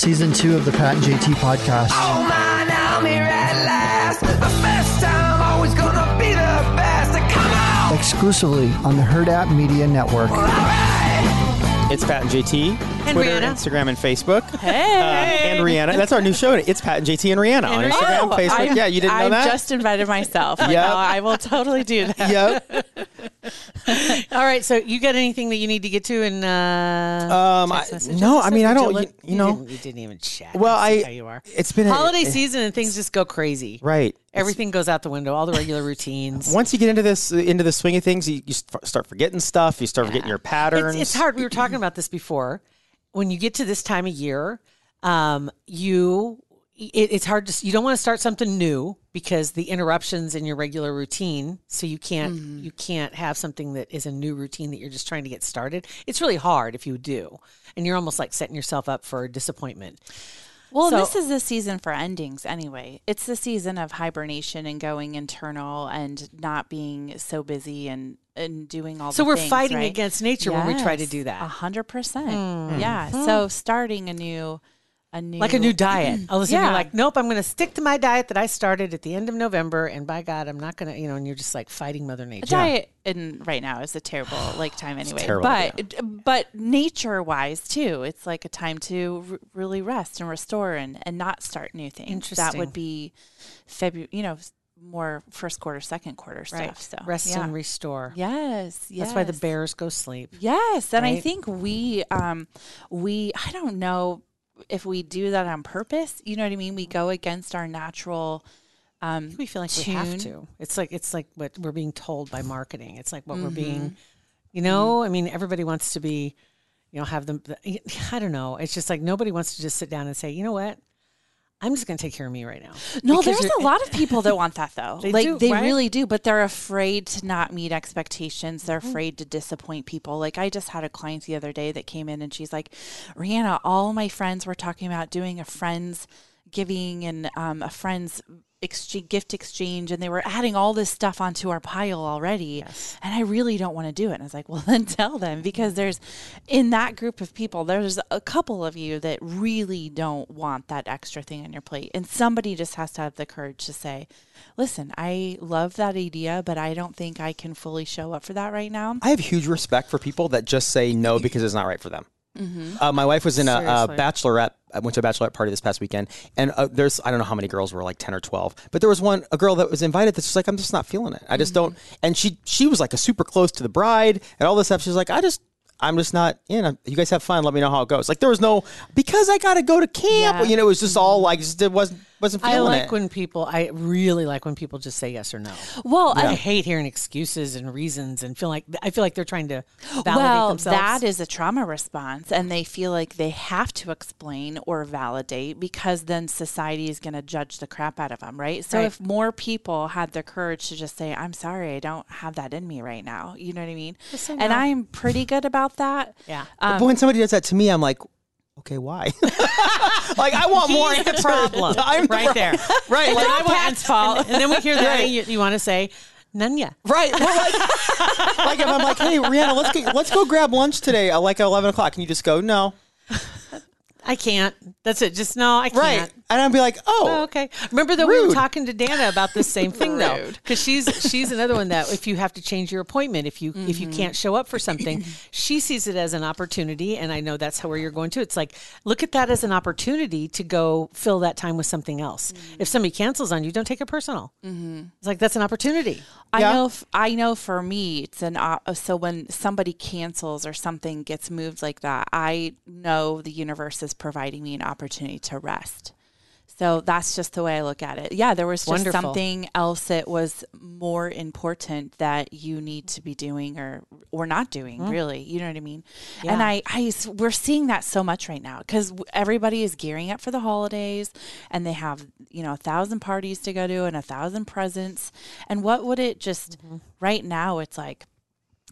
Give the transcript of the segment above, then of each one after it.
season two of the Pat and JT podcast. Oh man, I'm here at last. The best time, always gonna be the best. Come on! Exclusively on the Herd App Media Network. It's Pat and JT. Twitter, Rihanna. Instagram, and Facebook. Hey. Uh, and Rihanna. That's our new show. It's Pat and JT and Rihanna on And Instagram, Rihanna. Facebook. I- yeah, you didn't know I've that? I just invited myself. Like, Yep. no, I will totally do that. Yep. All right. So you got anything that you need to get to And uh, Um, I, no, I mean, I don't, you, you know, didn't, you didn't even check. well, I, how you are. it's been a- Holiday season and things just go crazy. Right. Everything goes out the window. All the regular routines. Once you get into this, into the swing of things, you, you start forgetting stuff. You start forgetting your patterns. It's, it's hard. We were talking about this before. When you get to this time of year, um, you it, it's hard to you don't want to start something new because the interruptions in your regular routine. So you can't you can't have something that is a new routine that you're just trying to get started. It's really hard if you do, and you're almost like setting yourself up for disappointment. Well, So- this is the season for endings anyway. It's the season of hibernation and going internal and not being so busy and and doing all So the we're things, fighting right? against nature when we try to Yes, do A that. hundred percent. Hmm. Yeah. Hmm. So starting a new a new Like a new diet. All of a sudden Yeah. you're like, nope, I'm going to stick to my diet that I started at the end of November, and by God, I'm not going to, you know, and you're just like fighting Mother A Nature. diet in right now is a terrible like time anyway. terrible but but nature wise too, it's like a time to r- really rest and restore and and not start new things. Interesting. That would be February, you know, more first quarter, second quarter Right. stuff. So Rest yeah. and restore. Yes, yes. That's why the bears go sleep. Yes, and I think we um we I don't know if we do that on purpose. You know what I mean? We go against our natural um We feel like we have to. It's like it's like what we're being told by marketing. It's like what we're Mm-hmm. being, you know. I mean, everybody wants to be, you know, have them. I don't know. It's just like nobody wants to just sit down and say, you know what, I'm just going to take care of me right now. No, there's a lot of people that want that though. They like do, they right? really do, but they're afraid to not meet expectations. They're Mm-hmm. afraid to disappoint people. Like I just had a client the other day that came in and she's like, "Rihanna, all my friends were talking about doing a friends giving and um, a friends exchange, gift exchange, and they were adding all this stuff onto our pile already. And I really don't want to do it." And I was like, "Well, then tell them because there's in that group of people, there's a couple of you that really don't want that extra thing on your plate, and somebody just has to have the courage to say." Listen, I love that idea, but I don't think I can fully show up for that right now. I have huge respect for people that just say no because it's not right for them. Uh, my wife was in a, a bachelorette. I went to a bachelorette party this past weekend, and uh, there's I don't know how many girls were like ten or twelve, but there was one a girl that was invited that's just like I'm just not feeling it. I just don't. And she she was like a super close to the bride and all this stuff. She's like I just. I'm just not in. You guys have fun. Let me know how it goes. Like there was no because I got to go to camp. Yeah. You know, it was just all like just it wasn't wasn't feeling I like it. when people. I really like when people just say yes or no. Well, I I- hate hearing excuses and reasons and feel like I feel like they're trying to validate well, themselves. that is a trauma response, and they feel like they have to explain or validate because then society is going to judge the crap out of them, right? So Right. if more people had the courage to just say, "I'm sorry, I don't have that in me right now," you know what I mean? say And no. I'm pretty good about that. yeah. but when um, somebody does that to me, I'm like, okay, why? like I want more. He's the answers. problem I'm the right there. Right. And Like, then I want- and, and then we hear that and you, you want to say none yet. Right. Well, like, like if I'm like, hey, Rihanna, let's go, let's go grab lunch today at like 11 o'clock. Can you just go, no? I can't. That's it. Just no, I can't. Right. And I'd be like, oh, Oh, okay. Remember that we were talking to Dana about this same thing though, because she's she's another one that if you have to change your appointment, if you if you Mm-hmm. can't show up for something, she sees it as an opportunity, and I know that's how where you're going to. It's like look at that as an opportunity to go fill that time with something else. Mm-hmm. If somebody cancels on you, don't take it personal. It's like that's an opportunity. I Yeah. know. F- I know. For me, it's an. Uh, so when somebody cancels or something gets moved like that, I know the universe is providing me an opportunity to rest. So that's just the way I look at it. Yeah, there was just Wonderful. something else that was more important that you need to be doing or or not doing. Mm. Really, you know what I mean? Yeah. And. I, I we're seeing that so much right now because everybody is gearing up for the holidays, and they have you know a thousand parties to go to and a thousand presents. And what would it just mm-hmm. right now? It's like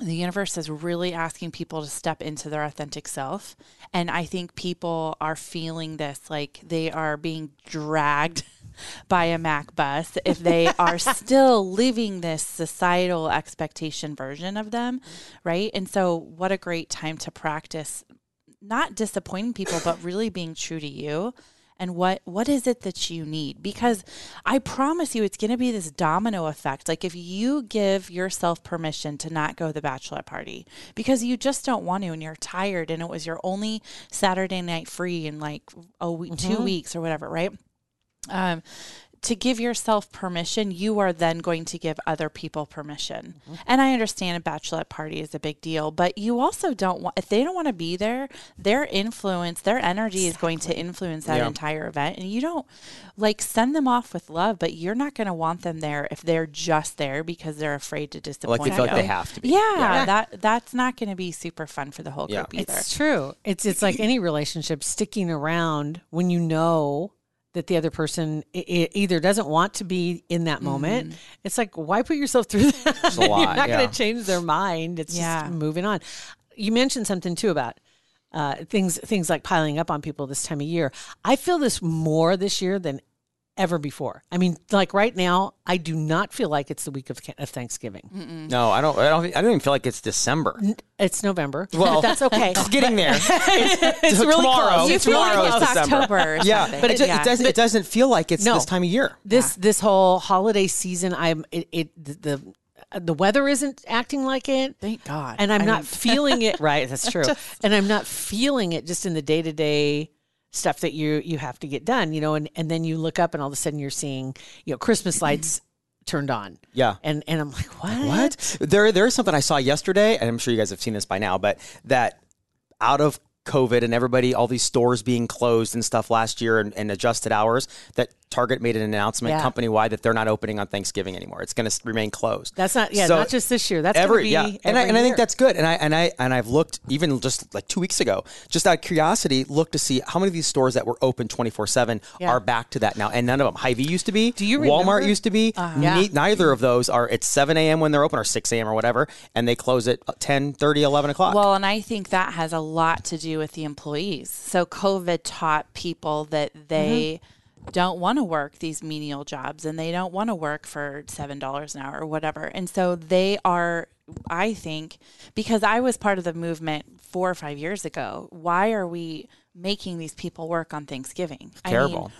the universe is really asking people to step into their authentic self. And I think people are feeling this like they are being dragged by a Mac bus if they are still living this societal expectation version of them. Right. And so, what a great time to practice not disappointing people, but really being true to you. And what what is it that you need? Because I promise you, it's going to be this domino effect. Like if you give yourself permission to not go to the bachelorette party because you just don't want to, and you're tired, and it was your only Saturday night free in like a week, two weeks or whatever, right? um, to give yourself permission, you are then going to give other people permission. Mm-hmm. And I understand a bachelorette party is a big deal, but you also don't want, if they don't want to be there, their influence, their energy is going to influence that Yeah. entire event. And you don't like send them off with love, but you're not going to want them there if they're just there because they're afraid to disappoint Like they feel like they have to be. Yeah, that that's not going to be super fun for the whole Yeah. group either. It's true. It's it's like any relationship sticking around when you know that the other person either doesn't want to be in that moment. It's like why put yourself through that? a lot, You're not yeah. going to change their mind. It's Yeah. just moving on. You mentioned something too about uh, things things like piling up on people this time of year. I feel this more this year than ever before. I mean, like right now, I do not feel like it's the week of, of Thanksgiving. No, I don't. I don't. I don't even feel like it's December. It's November. Well, that's okay. It's getting there. it's really tomorrow. close. you It's feel like it's is December. October, or Yeah, but it, ju- Yeah. it doesn't. It doesn't feel like it's No. this time of year. this this whole holiday season i'm it, it the, the the weather isn't acting like it Thank God. and i'm I not mean- feeling it right that's true and i'm not feeling it just in the day-to-day stuff that you you have to get done you know and and then you look up and all of a sudden you're seeing you know christmas lights turned on Yeah. and and i'm like what What? There, there is something I saw yesterday, and I'm sure you guys have seen this by now, but that out of COVID and everybody, all these stores being closed and stuff last year and, and adjusted hours, that Target made an announcement Yeah. company wide that they're not opening on Thanksgiving anymore. It's going to remain closed. that's not yeah So not just this year that's every yeah, and I, every and I think that's good. And I and I and I've looked even just like two weeks ago, just out of curiosity, looked to see how many of these stores that were open twenty four seven are back to that now, and none of them. Hy-Vee used to be. Do you Walmart remember? Uh-huh. used to be. Yeah. Ne- neither of those are. It's seven a.m. when they're open, or six a.m. or whatever, and they close at 10, 30, 11 o'clock. Well, and I think that has a lot to do with the employees. So COVID taught people that they don't want to work these menial jobs and they don't want to work for $7 an hour or whatever. And so they are I think because I was part of the movement 4 or 5 years ago. Why are we making these people work on Thanksgiving? I mean, Terrible.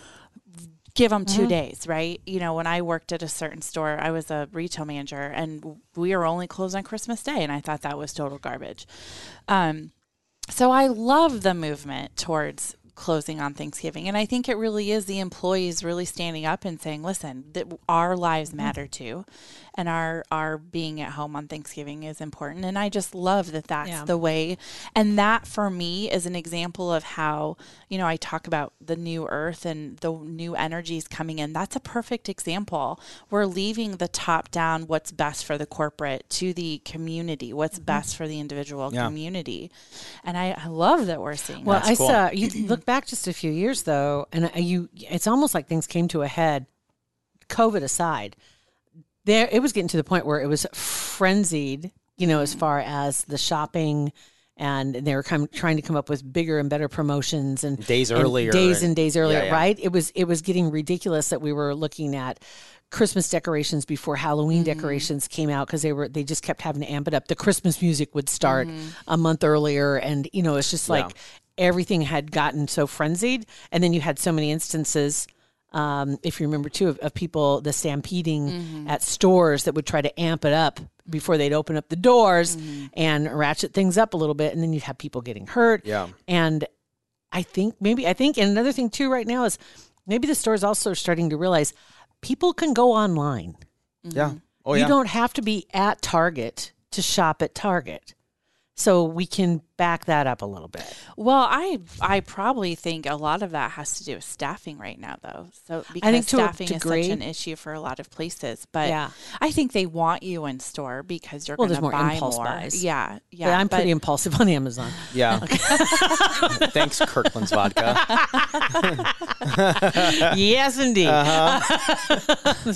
give them 2 days, right? You know, when I worked at a certain store, I was a retail manager and we were only closed on Christmas Day and I thought that was total garbage. Um so I love the movement towards closing on Thanksgiving. And I think it really is the employees really standing up and saying, "Listen, that our lives mm-hmm. matter too and our our being at home on Thanksgiving is important." And I just love that that's Yeah. the way and that for me is an example of how, you know, I talk about the new earth and the new energies coming in. That's a perfect example. We're leaving the top down what's best for the corporate to the community, what's mm-hmm. best for the individual Yeah. community. And I, I love that we're seeing Well, that. I cool. saw you look back just a few years though, and you it's almost like things came to a head. COVID aside, there it was getting to the point where it was frenzied. You know, as far as the shopping, and they were come, trying to come up with bigger and better promotions and Days and earlier days and- and days earlier. Yeah, yeah. Right? It was it was getting ridiculous that we were looking at. Christmas decorations before Halloween Mm-hmm. decorations came out because they were they just kept having to amp it up. The Christmas music would start Mm-hmm. a month earlier, and you know it's just like everything had gotten so frenzied, and then you had so many instances. Um, if you remember too, of, of people the stampeding Mm-hmm. at stores that would try to amp it up before they'd open up the doors Mm-hmm. and ratchet things up a little bit, and then you'd have people getting hurt. Yeah. and I think maybe I think and another thing too right now is maybe the stores also are starting to realize people can go online. yeah. Oh you yeah. don't have to be at Target to shop at Target. So we can back that up a little bit. Well, I I probably think a lot of that has to do with staffing right now, though. So because think to a staffing is such an issue for a lot of places, but Yeah. I think they want you in store because you're Well, going there's to more buy impulse more. buys. Yeah, yeah. Yeah, I'm but- pretty impulsive on Amazon. Yeah. Thanks, Kirkland's vodka. yes, indeed.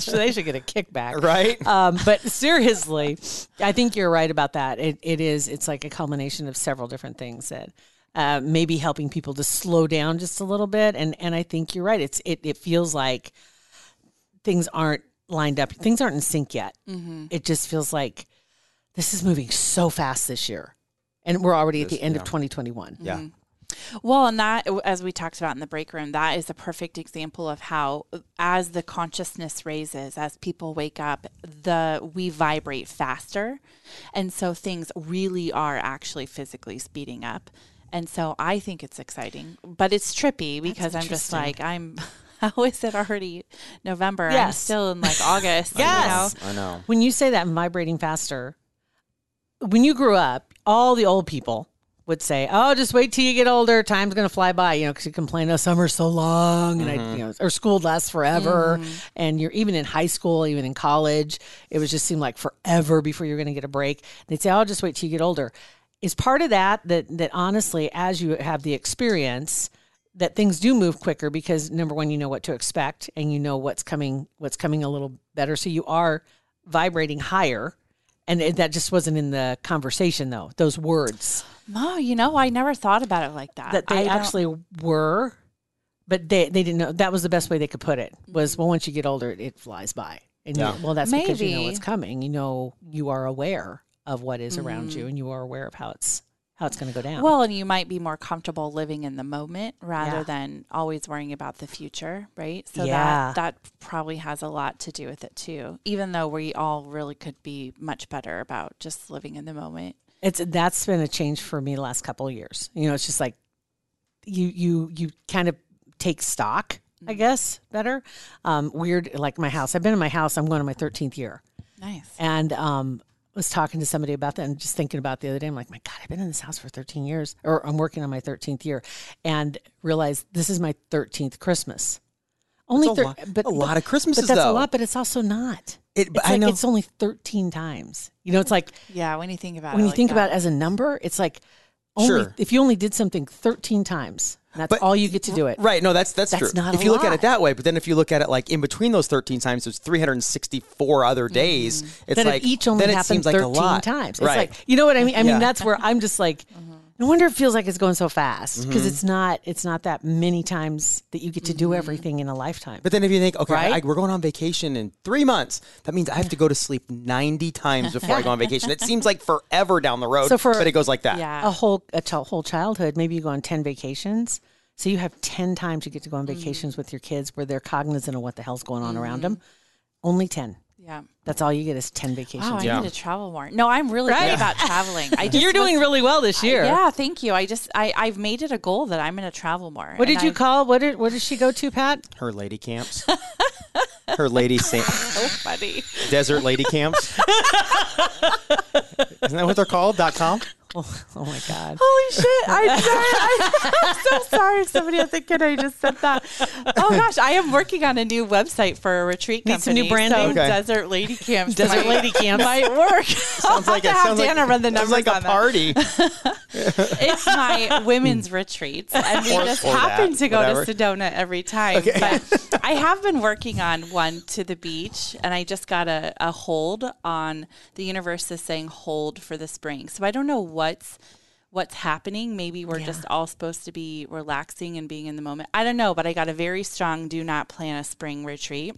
So they should get a kickback. Right? Um, but seriously, I think you're right about that. It, it is. It's like a culmination of several different things that uh, maybe helping people to slow down just a little bit. And and I think you're right. It's it. It feels like things aren't lined up. Things aren't in sync yet. It just feels like this is moving so fast this year, and we're already at the end of 2021. Yeah. Well, and that, as we talked about in the break room, that is a perfect example of how, as the consciousness raises, as people wake up, the we vibrate faster, and so things really are actually physically speeding up. And so I think it's exciting, but it's trippy because I'm just like I'm. How is it already November? I'm still in like August. you Yes. know? I know. When you say that vibrating faster, when you grew up, all the old people would say, "Oh, just wait till you get older. Time's going to fly by." You know, because you complain, "Oh, summer's so long," and I, mm-hmm. you know, or school lasts forever. Mm-hmm. And you're even in high school, even in college, it was just seemed like forever before you're going to get a break. They'd say, "Oh, just wait till you get older." Is part of that that that honestly, as you have the experience, that things do move quicker because number one, you know what to expect, and you know what's coming, what's coming a little better. So you are vibrating higher. And it, that just wasn't in the conversation, though. Those words No, you know, I never thought about it like that. that I they don't- actually were, but they they didn't know. That was the best way they could put it. Was well, once you get older, it, it flies by. And you- Yeah. well, that's because you know Maybe. what's coming. You know, you are aware of what is around Mm-hmm. you, and you are aware of how it's how it's going to go down. Well, and you might be more comfortable living in the moment rather Yeah. than always worrying about the future, right? So Yeah. that that probably has a lot to do with it too. Even though we all really could be much better about just living in the moment. It's that's been a change for me the last couple of years. You know, it's just like you you you kind of take stock, I Mm-hmm. guess, better. Um, weird, like my house. I've been in my house. I'm going to my 13th year. Nice. and um, was talking to somebody about that and just thinking about the other day. I'm like, my God, I've been in this house for 13 years, or I'm working on my 13th year, and realized this is my 13th Christmas. Only, That's a thir- lot- but a lot of Christmases, But that's though. a lot, but it's also not. It, but It's I like know. it's only 13 times. You know, it's like Yeah, when you think about when it. you like think that. about it as a number, it's like only Sure. if you only did something 13 times, that's But- all you get to do it. Right. No, that's that's, That's true. not if a you look at it that way, but then if you look at it like in between those 13 times, there's 364 other days. It's Mm-hmm. that like it each only then it happened seems like 13 a lot. times. It's right. like, you know what I mean? I mean, Yeah. that's where I'm just like, no wonder it feels like it's going so fast because Mm-hmm. it's not, it's not that many times that you get to do everything in a lifetime. but then if you think, okay, Right? I, we're going on vacation in three months, that means I have to go to sleep 90 times before I go on vacation. It seems like forever down the road, So for- but it goes like that. Yeah. a whole, a whole childhood, maybe you go on 10 vacations. So you have 10 times you get to go on Mm. vacations with your kids where they're cognizant of what the hell's going on around Mm. them. Only 10. Yeah. That's all you get is 10 vacations. Wow, I Yeah. need to travel more. No, I'm really Right? good about traveling. I just You're doing was- really well this year. Yeah, thank you. I just I I've made it a goal that I'm going to travel more. What did you I've- call? What did what did she go to, Pat? Her lady camps. Her lady sa- So funny. desert lady camps. Isn't that what they're called? Dot com. Oh, oh my God. Holy shit! I'm sorry. I, I'm so sorry. If somebody else thinking I just said that. Oh gosh, I am working on a new website for a retreat Need company. some new branding? So Okay. Desert Lady Camps. Desert might- Lady Camps. might work. Sounds like I'll a have to sounds have Dana like, run the sounds numbers like a on that. party. It's my women's retreats, and we Or- just happen that, to go whatever. to Sedona every time. But I have been working on one to the beach, and I just got a, a hold on the universe is saying hold for the spring. So I don't know what's what's happening. Maybe we're just all supposed to be relaxing and being in the moment. I don't know, but I got a very strong do not plan a spring retreat.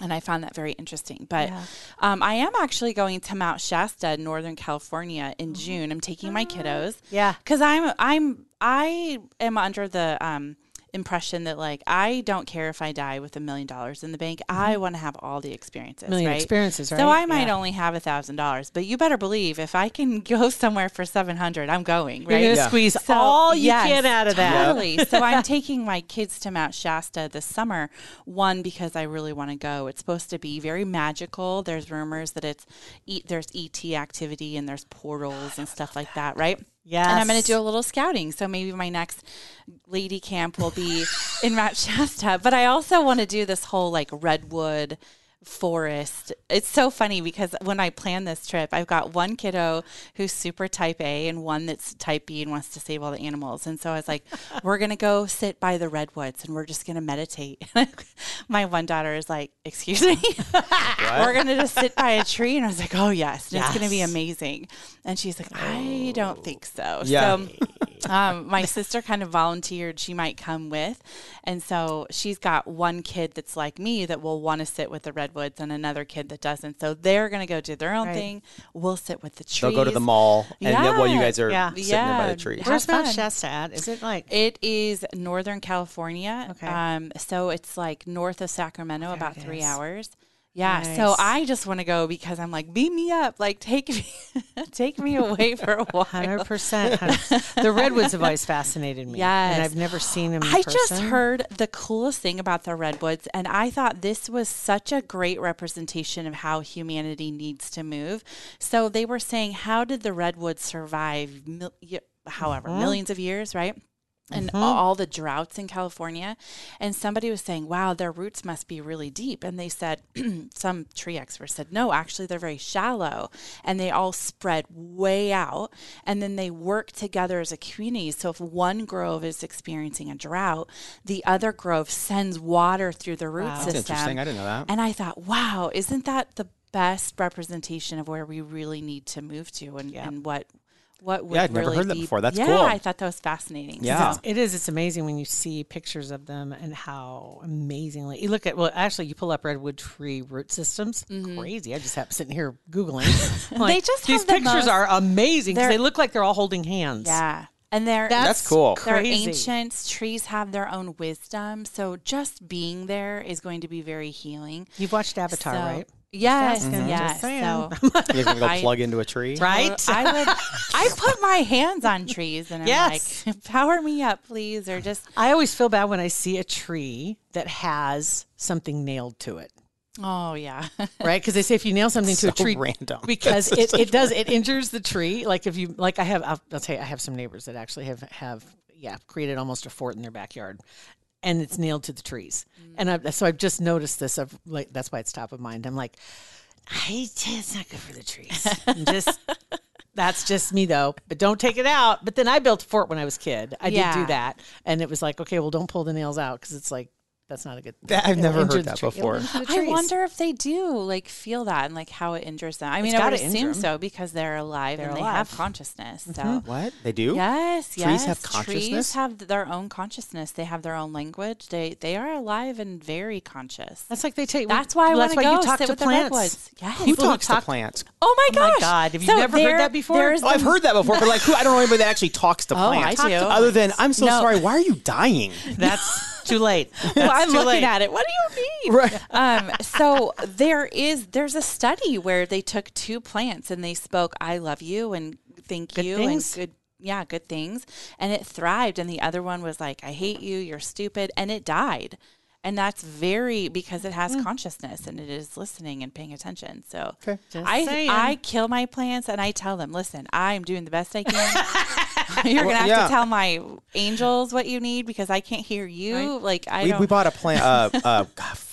And I found that very interesting. But um, I am actually going to Mount Shasta, Northern California, in June. I'm taking my kiddos. Yeah. because I'm I'm I am under the um, impression that like I don't care if I die with a million dollars in the bank. Mm-hmm. I want to have all the experiences. Million right? experiences, So? I might Yeah. only have a thousand dollars, but you better believe if I can go somewhere for seven hundred, I'm going. You're Right? going to Yeah. squeeze So, all you yes, can out of that. Totally. so I'm taking my kids to Mount Shasta this summer. One because I really want to go. It's supposed to be very magical. There's rumors that it's e- there's ET activity and there's portals and stuff like that, right? Yes. And I'm going to do a little scouting. So maybe my next lady camp will be in Mount Shasta. But I also want to do this whole like redwood forest. It's so funny because when I plan this trip, I've got one kiddo who's super type A and one that's type B and wants to save all the animals. And so I was like, we're going to go sit by the redwoods and we're just going to meditate. My one daughter is like, excuse me? we're going to just sit by a tree. And I was like, oh, yes. And it's going to be amazing. And she's like, I don't think so. Yeah. So um, my sister kind of volunteered she might come with. And so she's got one kid that's like me that will want to sit with the redwoods and another kid that doesn't. So they're going to go do their own Right. thing. We'll sit with the trees. They'll go to the mall, and then while you guys are Yeah. sitting there by the tree. Where's Mount. Shasta at? Is it like It is Northern California. Okay. Um, so it's like north of Sacramento, about three hours. Yeah. Nice. So I just want to go because I'm like, beat me up, like take me, take me away for a while. Hundred percent. The redwoods have always fascinated me. Yes. and I've never seen them. In I just heard the coolest thing about the redwoods, and I thought this was such a great representation of how humanity needs to move. So they were saying, how did the redwoods survive? Mil- however, Mm-hmm. millions of years, right? And mm-hmm. all the droughts in California. And somebody was saying, wow, their roots must be really deep. And they said, some tree experts said, no, actually, they're very shallow. And they all spread way out. And then they work together as a community. So if one grove is experiencing a drought, the other grove sends water through the root That's system. interesting. I didn't know that. And I thought, wow, isn't that the best representation of where we really need to move to and, and what what would Yeah, I'd never really heard that be- before. That's yeah, cool. I thought that was fascinating. Yeah. So- It is. It's amazing when you see pictures of them and how amazingly you look at. Well, actually, you pull up redwood tree root systems. Crazy. I just have sitting here googling. I'm like, Mm-hmm. just these have the pictures most- are amazing because they're- look like they're all holding hands. yeah. And they're That's cool. They're Crazy. ancient. Trees have their own wisdom. So just being there is going to be very healing. You've watched Avatar, So- right? Yes, asking, yes. So You guys gonna go I- plug into a tree? Right. I would. I put my hands on trees and I'm Yes. like, power me up, please, or just I always feel bad when I see a tree that has something nailed to it. oh yeah. right? Because they say if you nail something to a So tree, random. because it, it does it injures the tree. Like if you like, I have I'll, I'll tell you, I have some neighbors that actually have have yeah created almost a fort in their backyard, and it's nailed to the trees. Mm. And I, so I've just noticed this. Of like that's why it's top of mind. I'm like, I it's not good for the trees. And just. That's just me though, but don't take it out. But then I built a fort when I was a kid. I did do that, and it was like, okay, well, don't pull the nails out because it's like that's not a good. That- I've never heard that before. I wonder if they do like feel that and like how it injures them. I mean, It's I would gotta injure assume 'em. so because they're alive They're and they have consciousness. So mm-hmm. What they do? yes, Trees yes, have consciousness? Trees have their own consciousness. They have their own language. They they are alive and very conscious. That's like they take. That's why I that's want to why go you talk sit to with the plants. redwoods. Yes. People who talks talk- to plants? Oh my Oh my! God, have you never heard that before? there's Oh, I've heard that before, but like, who? I don't know anybody that actually talks to plants. Oh, plants. I do. Other than, I'm so No. sorry. Why are you dying? That's too late. That's Well, I'm too looking late. at it. What do you mean? Right. Um, so there is there's a study where they took two plants and they spoke "I love you" and "Thank Good you" things? and good yeah good things, and it thrived. And the other one was like "I hate you," "You're stupid," and it died. And that's very because it has consciousness and it is listening and paying attention. So Okay. Just I saying. I kill my plants and I tell them, listen, I'm doing the best I can. You're gonna have yeah. to tell my angels what you need because I can't hear you. Like I we, don't. we bought a plant, uh, uh,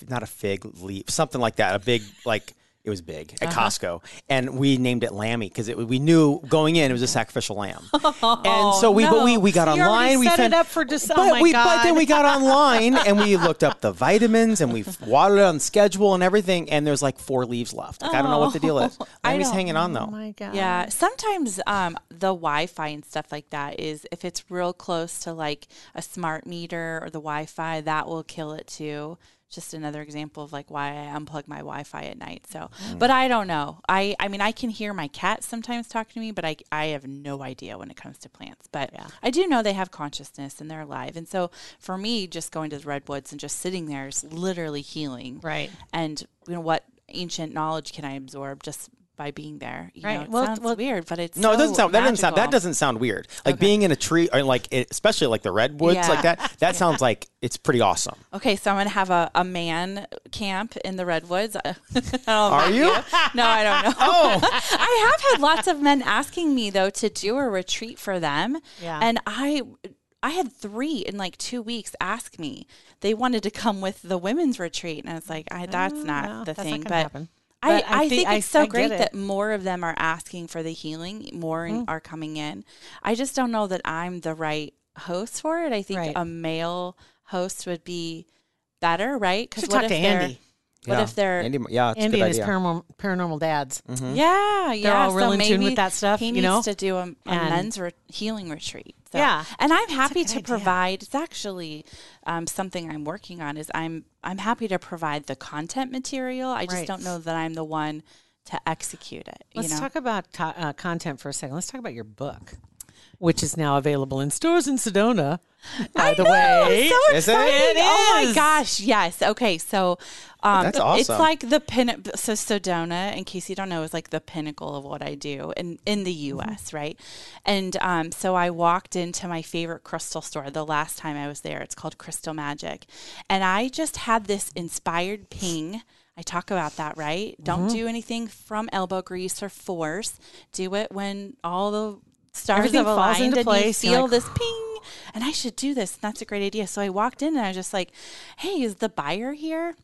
not a fig leaf, something like that. A big, like, it was big at Uh-huh. Costco. And we named it Lammy because we knew going in it was a sacrificial lamb. and so we, but we, we got You already online. we set found, it up for just- oh but my we, But then we got online and we looked up the vitamins and we watered it on schedule and everything. And there's like four leaves left. Like, I don't know what the deal is. I Lammy's don't- hanging on though. Oh my god. Yeah, sometimes um, the Wi-Fi and stuff like that is if it's real close to like a smart meter or the Wi-Fi, that will kill it too. Just another example of like why I unplug my Wi-Fi at night. So, mm. but I don't know. I I mean I can hear my cats sometimes talk to me, but I I have no idea when it comes to plants. But yeah. I do know they have consciousness and they're alive. And so for me, just going to the redwoods and just sitting there is literally healing. Right. And you know what ancient knowledge can I absorb just by being there? You Right. know, it Well- sounds well- weird, but it's No, it doesn't sound. That doesn't sound. That doesn't sound weird. Like being in a tree, or like it, especially like the redwoods, Yeah. like that. That sounds like it's pretty awesome. Okay, so I'm gonna have a, a man camp in the redwoods. I Are about you? No, I don't know. Oh, I have had lots of men asking me though to do a retreat for them. Yeah. and I. I had three in like two weeks ask me. They wanted to come with the women's retreat, and I was like, I, "That's not no, the that's thing." gonna But happen. I, I I, think I- it's so great it. that more of them are asking for the healing. More Mm. are coming in. I just don't know that I'm the right host for it. I think Right. a male host would be better, right? Because talk if to they're Andy. What Yeah. if they're Andy, yeah, it's a good and his paranormal, paranormal dads. Yeah, yeah. all real in tune with that stuff, He you needs know? to do a, a And- men's re- healing retreat. So- Yeah. and I'm happy to idea. provide. It's actually um, something I'm working on. Is I'm I'm happy to provide the content material. I just Right. don't know that I'm the one to execute it. Let's you know? talk about to- uh, content for a second. Let's talk about your book, which is now available in stores in Sedona. By the know, way, so Is it? exciting! It Oh my gosh, yes. Okay, so um, That's It's like the pin. So Sedona, in case you don't know, is like the pinnacle of what I do in in the Mm-hmm. U.S. Right? And um, so I walked into my favorite crystal store the last time I was there. It's called Crystal Magic, and I just had this inspired ping. I talk about that, right? Don't Mm-hmm. do anything from elbow grease or force. Do it when all the stars Everything have falls aligned into and place. you feel like, this ping and I should do this. And that's a great idea. So I walked in and I was just like, hey, is the buyer here?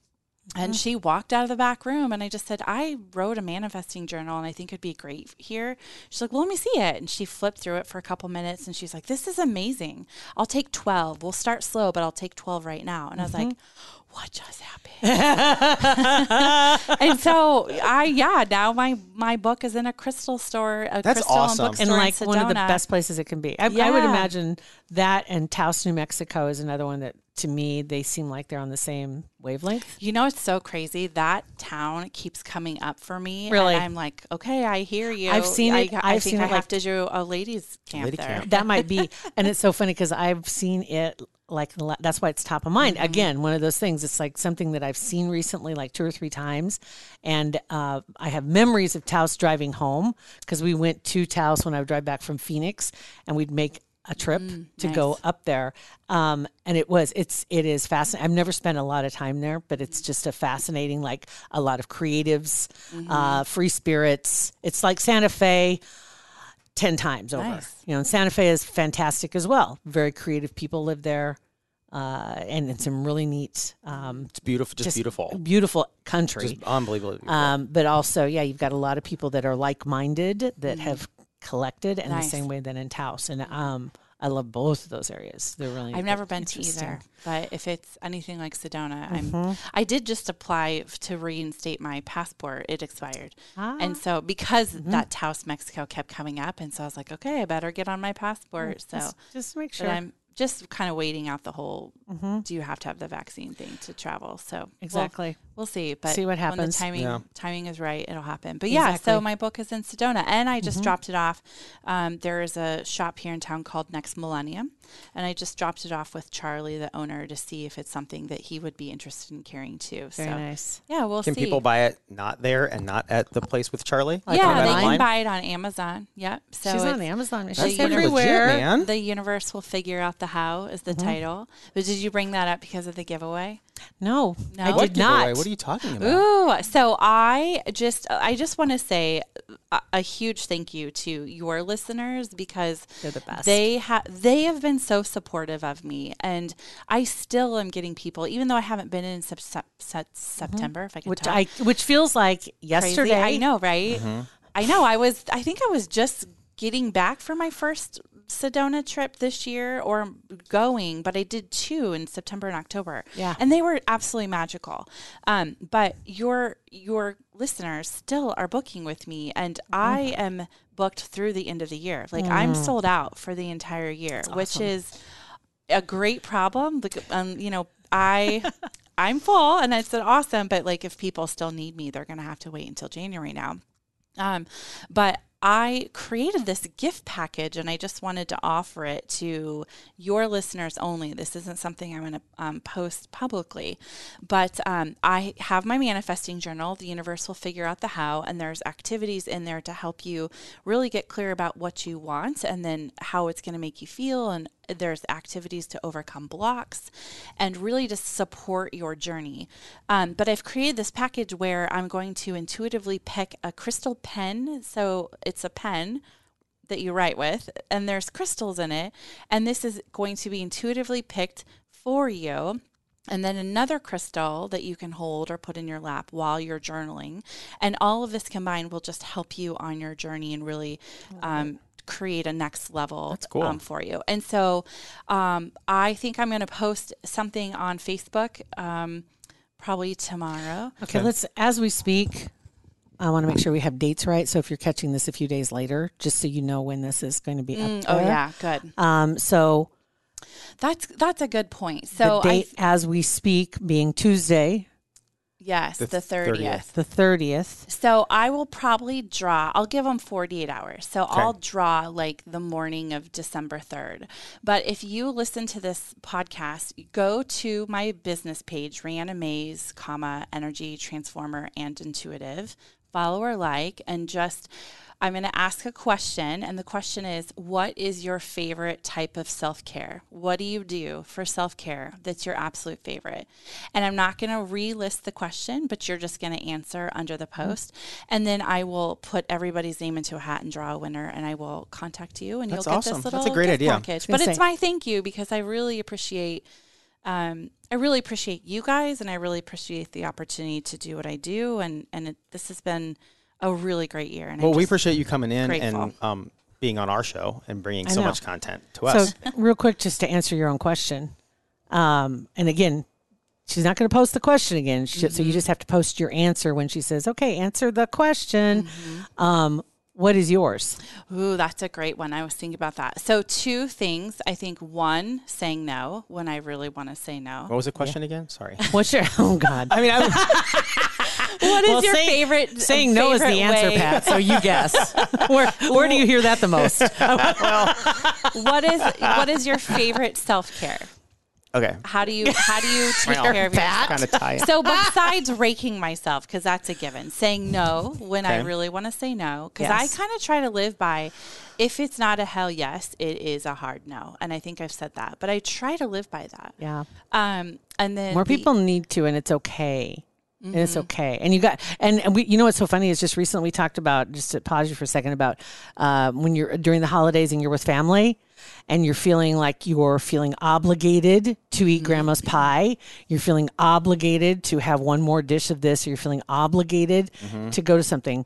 And mm. she walked out of the back room and I just said, I wrote a manifesting journal and I think it'd be great here. She's like, well, let me see it. And she flipped through it for a couple minutes and she's like, this is amazing. I'll take 12. We'll start slow, but I'll take 12 right now. And I was like, mm-hmm. What just happened? and so I, yeah, now my, my book is in a crystal store, a That's crystal awesome. and bookstore and in like one of the best places it can be. I, I would imagine that and Taos, New Mexico is another one that to me they seem like they're on the same wavelength. You know, it's so crazy. That town keeps coming up for me. Really? And I'm like, okay, I hear you. I've seen I, it- I I've think seen I it, have like- to do a ladies camp Lady there. camp. That might be, and it's so funny because I've seen it like that's why it's top of mind. Mm-hmm. Again, one of those things. It's like something that I've seen recently, like two or three times, and uh, I have memories of Taos driving home because we went to Taos when I would drive back from Phoenix, and we'd make a trip to go Mm, up there. Um, and it was it's it is fascinating. I've never spent a lot of time there, but it's just a fascinating, like a lot of creatives, Mm-hmm. uh, free spirits. It's like Santa Fe. 10 times over. Nice. You know, and Santa Fe is fantastic as well. Very creative people live there. Uh, and it's some really neat, um, It's beautiful, just, beautiful, beautiful country. just unbelievably beautiful. Um, but also, yeah, you've got a lot of people that are like minded that have collected in Nice. the same way that in Taos. And um, I love both of those areas. They're really I've never been to either, but if it's anything like Sedona, Mm-hmm. I'm. I did just apply to reinstate my passport. It expired, Ah. and so because Mm-hmm. that Taos, Mexico, kept coming up, and so I was like, okay, I better get on my passport. So, Just, just make sure. I'm just kind of waiting out the whole. Do you have to have the vaccine thing to travel? So we'll- Exactly. We'll see, but See what When happens. the timing Yeah. timing is right, it'll happen. But yeah, Exactly. so my book is in Sedona, and I just dropped it off. Um, there is a shop here in town called Next Millennium, and I just dropped it off with Charlie, the owner, to see if it's something that he would be interested in carrying too. Very so nice. yeah, we'll see. Can see. people buy it not there and not at the place with Charlie? Like yeah, they online? can buy it on Amazon. Yep. So She's on Amazon. That's She's everywhere. legit, man. The universe will figure out the how is the Mm-hmm. title. But did you bring that up because of the giveaway? No, No? I What What did not. What are you talking about? Ooh, so I just I just want to say a, a huge thank you to your listeners because They're the best. They have they have been so supportive of me, and I still am getting people, even though I haven't been in sep- sep- sep- September. If I can Mm-hmm. which talk. I which feels like Crazy. yesterday. I know, right? I know. I was. I think I was just getting back from my first Sedona trip this year, or going, but I did two in September and October. Yeah. and they were absolutely magical. Um, but your your listeners still are booking with me, and I am booked through the end of the year. Like I'm sold out for the entire year, which is a great problem. Like, um, you know, I I'm full and it's awesome, but like if people still need me, they're gonna have to wait until January now. Um, but I created this gift package and I just wanted to offer it to your listeners only. This isn't something I'm going to um, post publicly, but um, I have my manifesting journal. The universe will figure out the how, and there's activities in there to help you really get clear about what you want and then how it's going to make you feel. And there's activities to overcome blocks and really to support your journey. Um, but I've created this package where I'm going to intuitively pick a crystal pen. So it's a pen that you write with, and there's crystals in it. And this is going to be intuitively picked for you. And then another crystal that you can hold or put in your lap while you're journaling. And all of this combined will just help you on your journey and really um, create a next level cool. um, for you. And so um, I think I'm going to post something on Facebook. Um, probably tomorrow. Okay, let's as we speak. I want to make sure we have dates right. So if you're catching this a few days later, just so you know when this is going to be up Oh there. yeah, good. Um, so That's that's a good point. So the I date as we speak being Tuesday, yes, the 30th. thirtieth. the thirtieth. So I will probably draw. I'll give them 48 hours. So I'll draw like the morning of December 3rd. But if you listen to this podcast, go to my business page, Rihanna Mays, comma, energy transformer and intuitive. Follow or like and just I'm going to ask a question, and the question is What is your favorite type of self care? What do you do for self care that's your absolute favorite? And I'm not going to re list the question, but you're just going to answer under the post. And then I will put everybody's name into a hat and draw a winner, and I will contact you, and That's you'll get awesome. this That's little a great gift idea. package. But it's my thank you because I really appreciate. Um, I really appreciate you guys, and I really appreciate the opportunity to do what I do, and and it, this has been a really great year. And I Well, we appreciate you coming in grateful. and um, being on our show and bringing I so know. much content to us. So real quick, just to answer your own question, um, and again, she's not going to post the question again. She, So you just have to post your answer when she says, "Okay, answer the question." Um, what is yours? Ooh, that's a great one. I was thinking about that. So, two things. I think one, saying no when I really want to say no. what was the question again? Sorry. What's your? Oh God. I mean, I, What is Well, your saying- favorite? Saying no is the answer, way- Pat. So you guess. where Where do you hear that the most? What is what is your favorite self care? okay. How do you how do you take Well, care of yourself? Kind of tie. So besides raking myself, because that's a given, saying no when I really want to say no, because Yes. I kind of try to live by, if it's not a hell yes, it is a hard no, and I think I've said that, but I try to live by that. Yeah. Um, and then More the- people need to, and it's okay. And Mm-hmm. it's okay. And you got, and, and we, you know what's so funny is just recently we talked about, just to pause you for a second, about uh, when you're during the holidays and you're with family and you're feeling like you're feeling obligated to eat Mm-hmm. grandma's pie. You're feeling obligated to have one more dish of this. Or you're feeling obligated Mm-hmm. to go to something.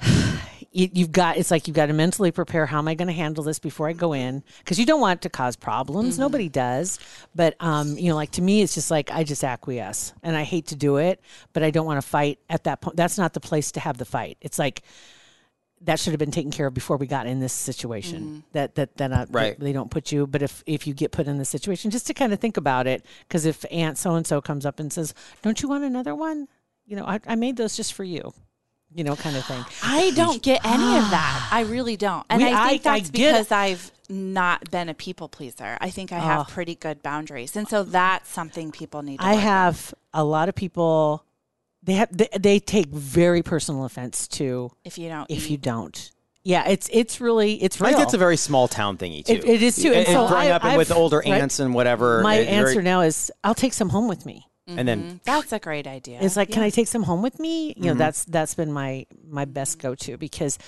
you, you've got it's like you've got to mentally prepare how am i going to handle this before i go in? Because you don't want it to cause problems. Mm-hmm. nobody does. But um you know like to me it's just like i just acquiesce and i hate to do it but i don't want to fight at that point. That's not the place to have the fight. It's like that should have been taken care of before we got in this situation. That that that uh, Right. they don't put you but if if you get put in this situation just to kind of think about it because if aunt so and so comes up and says don't you want another one? You know I, I made those just for you you know kind of thing I don't get any of that. I really don't. And We- I think I- I that's get- because I've not been a people pleaser. I think I have Oh. pretty good boundaries. And so that's something people need to I work on. have a lot of people. They have they, they take very personal offense to if you don't if eat. you don't. Yeah, it's it's really it's I real. think it's a very small town thingy too. It- it is too. And And so growing I- up and with I've- older right. aunts and whatever. My it- very- answer now is I'll take some home with me. And then That's a great idea. It's like, can I take some home with me? You know, Mm-hmm. that's that's been my my best go to because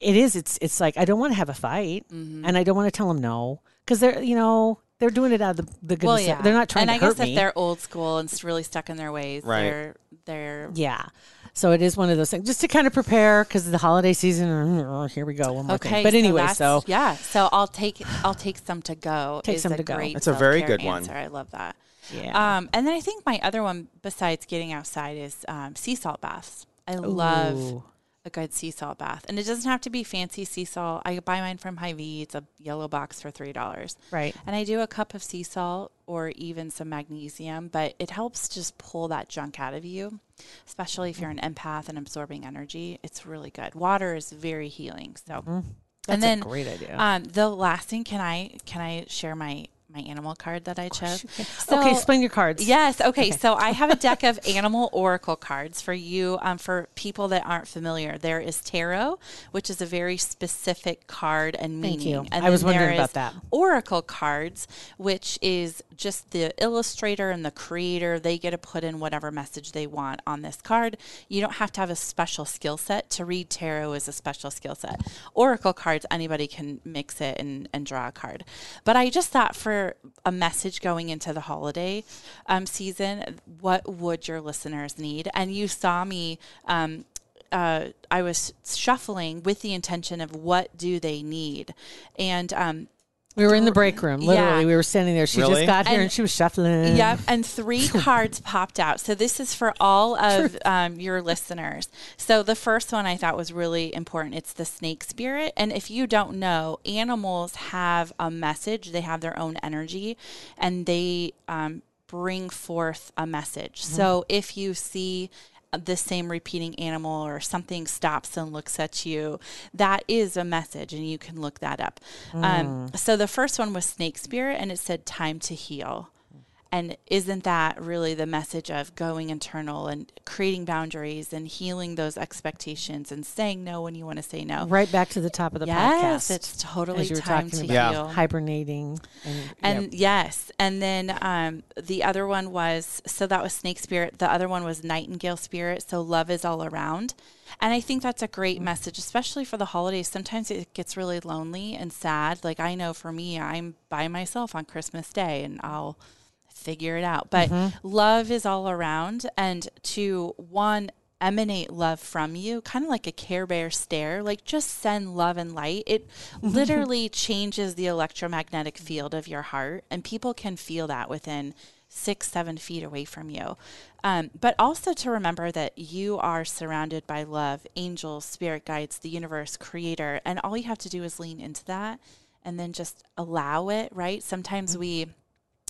it is. It's it's like I don't want to have a fight, Mm-hmm. and I don't want to tell them no because they're you know they're doing it out of the, the goodness. Well, yeah. they're not trying and to I hurt guess me. if they're old school and really stuck in their ways, Right. they're they're Yeah. So it is one of those things just to kind of prepare because the holiday season. uh, Here we go. One more okay. thing. But anyway, that's- so yeah. So I'll take I'll take some to go. Take is some a to go. Great That's a very self-care good one. I love that. Yeah. Um, and then I think my other one besides getting outside is um, sea salt baths. I love a good sea salt bath, and it doesn't have to be fancy sea salt. I buy mine from Hy-Vee. It's a yellow box for three dollars. Right. And I do a cup of sea salt or even some magnesium, but it helps just pull that junk out of you, especially if you're an empath and absorbing energy. It's really good. Water is very healing. So, Mm-hmm. That's and then a great idea. um, the last thing, can I can I share my my animal card that I chose? okay, So- explain your cards. Yes. Okay. So I have a deck of animal oracle cards for you. Um, for people that aren't familiar, there is tarot, which is a very specific card and meaning. Thank you. And I was wondering about that. Oracle cards, which is just the illustrator and the creator. They get to put in whatever message they want on this card. You don't have to have a special skill set to read tarot. Is a special skill set. Oracle cards, anybody can mix it and, and draw a card. But I just thought for a message going into the holiday um, season, what would your listeners need? And you saw me. Um, uh, I was shuffling with the intention of what do they need, and um, We were in the break room. Literally, Yeah. we were standing there. She Really? just got here and, And- she was shuffling. Yep, and three cards popped out. So this is for all of um, your listeners. So the first one I thought was really important. It's the snake spirit, and if you don't know, animals have a message. They have their own energy, and they um, bring forth a message. So if you see the same repeating animal or something stops and looks at you, that is a message, and you can look that up. Um, so the first one was snake spirit, and it said time to heal. And isn't that really the message of going internal and creating boundaries and healing those expectations and saying no when you want to say no? Right back to the top of the yes, podcast. it's totally as you were time talking to about. heal. hibernating and, And yes, and then um, the other one was so that was snake spirit. The other one was nightingale spirit. So love is all around, and I think that's a great message, especially for the holidays. Sometimes it gets really lonely and sad. Like I know for me, I'm by myself on Christmas Day, and I'll figure it out. But mm-hmm. love is all around, and to one emanate love from you, kind of like a Care Bear stare, like just send love and light. It mm-hmm. literally changes the electromagnetic field of your heart, and people can feel that within six, seven feet away from you. Um, but also to remember that you are surrounded by love, angels, spirit guides, the universe, creator, and all you have to do is lean into that and then just allow it, right? Sometimes mm-hmm. we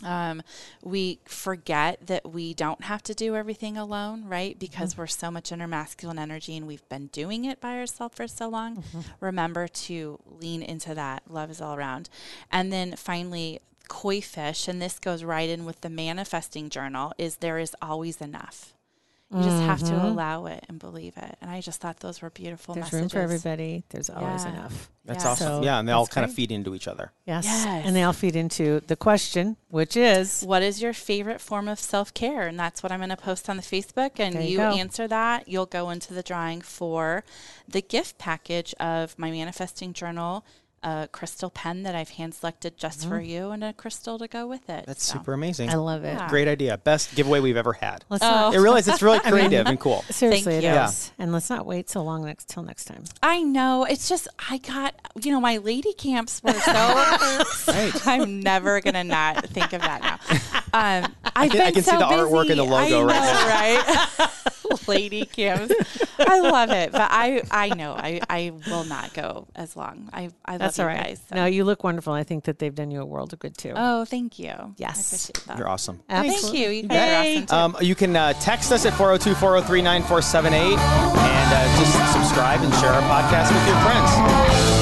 um, we forget that we don't have to do everything alone, right? Because we're so much in our masculine energy and we've been doing it by ourselves for so long. Remember to lean into that. Love is all around. And then finally, koi fish, and this goes right in with the manifesting journal, is there is always enough. You just have to mm-hmm. allow it and believe it. And I just thought those were beautiful there's messages. room for everybody. There's always Yeah. enough. That's Yeah. awesome. So yeah, and they all that's kind of feed into each other. Yes. Yes. And they all feed into the question, which is What is your favorite form of self care? And that's what I'm going to post on the Facebook. And There you you, answer that, you'll go into the drawing for the gift package of my manifesting journal, a crystal pen that I've hand selected just for you, and a crystal to go with it. Mm-hmm. That's So, super amazing. I love it. Yeah. Great idea. Best giveaway we've ever had. Let's Oh. not, It really is. It's really creative and cool. seriously, it you. Yeah. And let's not wait so long next till next time. I know. It's just, I got, you know, my lady camps were so. I'm never going to not think of that now. Um, I've can- I been can see so the artwork busy. and the logo I right know, right? lady camps. I love it. But I, I know I, I will not go as long. I, I That's love all you guys. so- No, you look wonderful. I think that they've done you a world of good too. Oh, thank you. Yes. I appreciate that. You're awesome. Thank Absolutely. you. You guys are awesome too. Um, you can uh, text us at 402 403 9478 and uh, just subscribe and share our podcast with your friends.